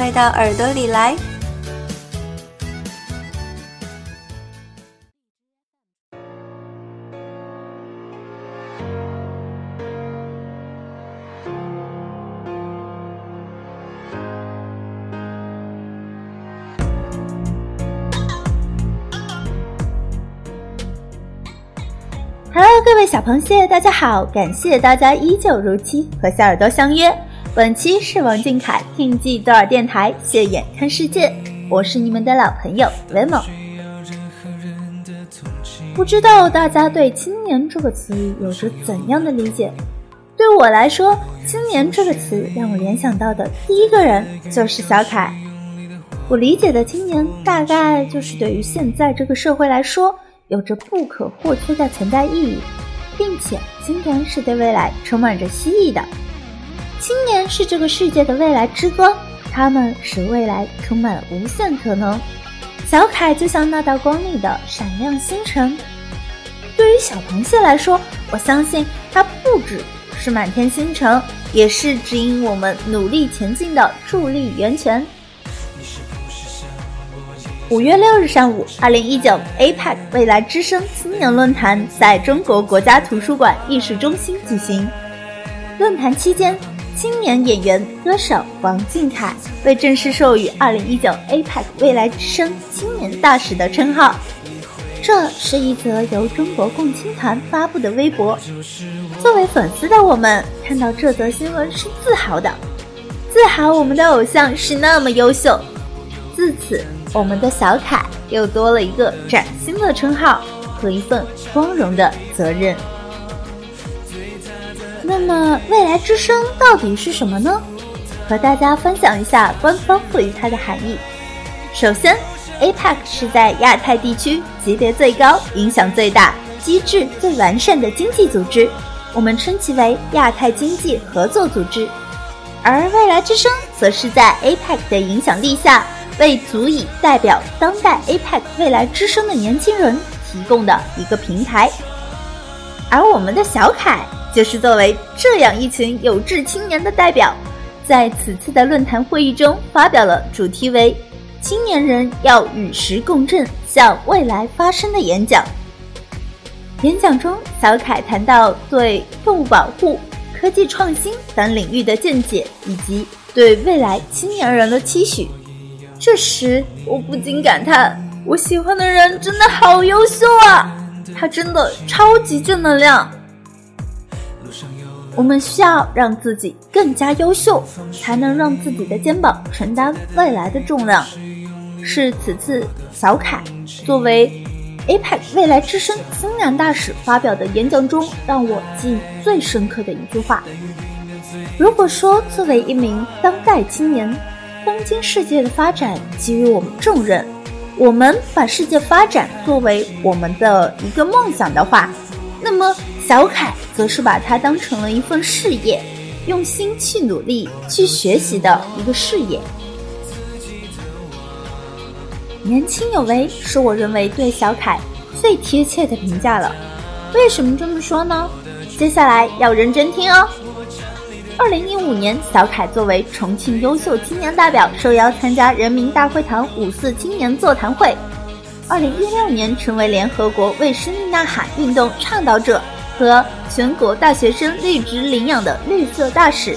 快到耳朵里来！Hello，各位小螃蟹，大家好！感谢大家依旧如期和小耳朵相约。本期是王俊凯听记多尔电台，谢眼看世界，我是你们的老朋友 Lemon。不知道大家对“青年”这个词语有着怎样的理解？对我来说，“青年”这个词让我联想到的第一个人就是小凯。我理解的青年，大概就是对于现在这个社会来说。有着不可或缺的存在意义，并且青年是对未来充满着希冀的。青年是这个世界的未来之光，他们使未来充满无限可能。小凯就像那道光里的闪亮星辰。对于小螃蟹来说，我相信它不只是满天星辰，也是指引我们努力前进的助力源泉。五月六日上午，二零一九 APEC 未来之声青年论坛在中国国家图书馆艺术中心举行。论坛期间，青年演员歌手王俊凯被正式授予二零一九 APEC 未来之声青年大使的称号。这是一则由中国共青团发布的微博。作为粉丝的我们，看到这则新闻是自豪的，自豪我们的偶像是那么优秀。自此。我们的小凯又多了一个崭新的称号和一份光荣的责任。那么，未来之声到底是什么呢？和大家分享一下官方赋予它的含义。首先，APEC 是在亚太地区级别最高、影响最大、机制最完善的经济组织，我们称其为亚太经济合作组织。而未来之声则是在 APEC 的影响力下。为足以代表当代 APEC 未来之声的年轻人提供的一个平台，而我们的小凯就是作为这样一群有志青年的代表，在此次的论坛会议中发表了主题为“青年人要与时共振，向未来发声”的演讲。演讲中，小凯谈到对动物保护、科技创新等领域的见解，以及对未来青年人的期许。这时，我不禁感叹：我喜欢的人真的好优秀啊！他真的超级正能量。我们需要让自己更加优秀，才能让自己的肩膀承担未来的重量。是此次小凯作为 APEC 未来之声青年大使发表的演讲中，让我记忆最深刻的一句话。如果说作为一名当代青年，当今世界的发展给予我们重任，我们把世界发展作为我们的一个梦想的话，那么小凯则是把它当成了一份事业，用心去努力去学习的一个事业。年轻有为是我认为对小凯最贴切的评价了。为什么这么说呢？接下来要认真听哦。二零一五年，小凯作为重庆优秀青年代表，受邀参加人民大会堂五四青年座谈会。二零一六年，成为联合国为生命呐喊运动倡导者和全国大学生绿植领养的绿色大使。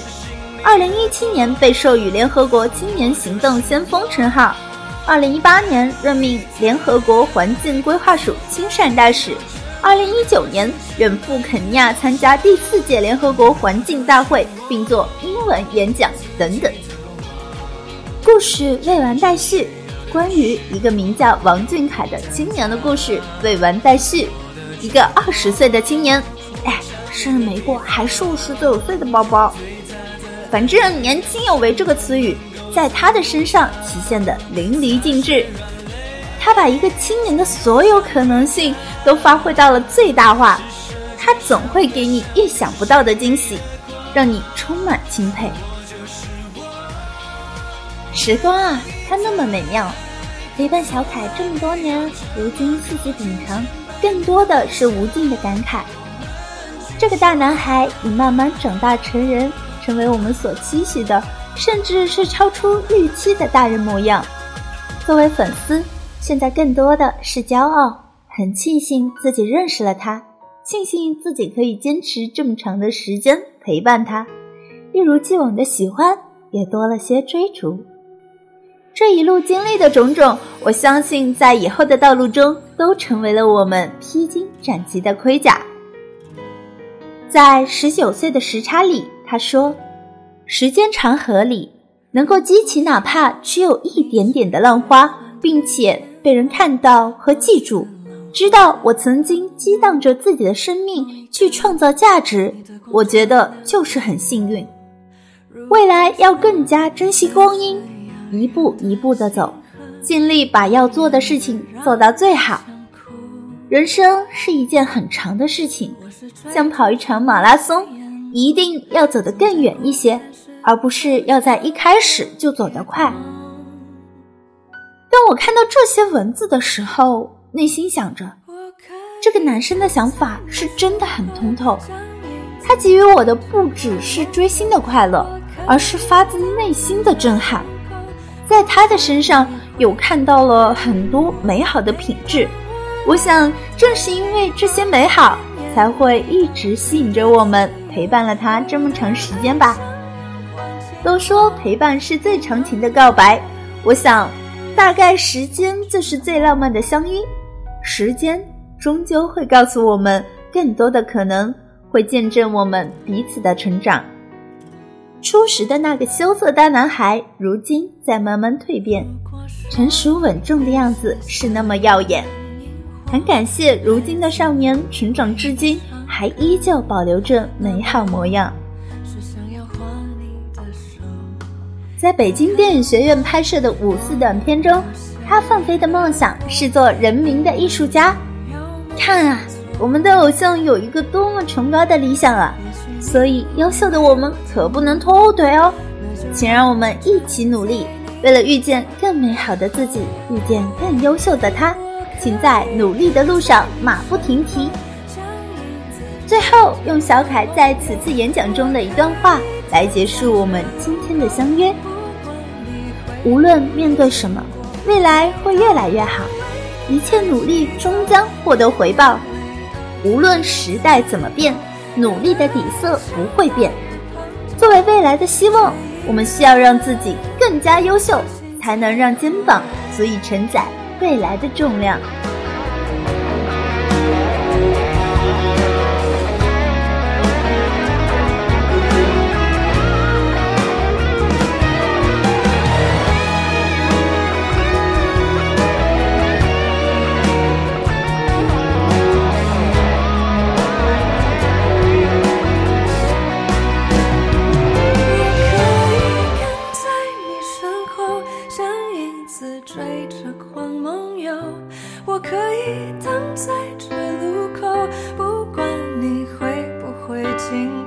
二零一七年，被授予联合国青年行动先锋称号。二零一八年，任命联合国环境规划署亲善大使。二零一九年，远赴肯尼亚参加第四届联合国环境大会，并做英文演讲等等。故事未完待续，关于一个名叫王俊凯的青年的故事未完待续。一个二十岁的青年，哎，生日没过还是五十九岁的宝宝。反正“年轻有为”这个词语，在他的身上体现的淋漓尽致。他把一个青年的所有可能性都发挥到了最大化，他总会给你意想不到的惊喜，让你充满钦佩。时光啊，他那么美妙，陪伴小凯这么多年，如今细细品尝，更多的是无尽的感慨。这个大男孩已慢慢长大成人，成为我们所期许的，甚至是超出预期的大人模样。作为粉丝。现在更多的是骄傲，很庆幸自己认识了他，庆幸自己可以坚持这么长的时间陪伴他，一如既往的喜欢，也多了些追逐。这一路经历的种种，我相信在以后的道路中都成为了我们披荆斩棘的盔甲。在十九岁的时差里，他说：“时间长河里，能够激起哪怕只有一点点的浪花，并且。”被人看到和记住，知道我曾经激荡着自己的生命去创造价值，我觉得就是很幸运。未来要更加珍惜光阴，一步一步的走，尽力把要做的事情做到最好。人生是一件很长的事情，像跑一场马拉松，一定要走得更远一些，而不是要在一开始就走得快。当我看到这些文字的时候，内心想着，这个男生的想法是真的很通透。他给予我的不只是追星的快乐，而是发自内心的震撼。在他的身上，有看到了很多美好的品质。我想，正是因为这些美好，才会一直吸引着我们，陪伴了他这么长时间吧。都说陪伴是最长情的告白，我想。大概时间就是最浪漫的相依，时间终究会告诉我们更多的可能，会见证我们彼此的成长。初时的那个羞涩大男孩，如今在慢慢蜕变，成熟稳重的样子是那么耀眼。很感谢如今的少年成长至今，还依旧保留着美好模样。在北京电影学院拍摄的五四短片中，他放飞的梦想是做人民的艺术家。看啊，我们的偶像有一个多么崇高的理想啊！所以，优秀的我们可不能拖后腿哦。请让我们一起努力，为了遇见更美好的自己，遇见更优秀的他，请在努力的路上马不停蹄。最后，用小凯在此次演讲中的一段话来结束我们今天的相约。无论面对什么，未来会越来越好，一切努力终将获得回报。无论时代怎么变，努力的底色不会变。作为未来的希望，我们需要让自己更加优秀，才能让肩膀足以承载未来的重量。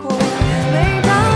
每当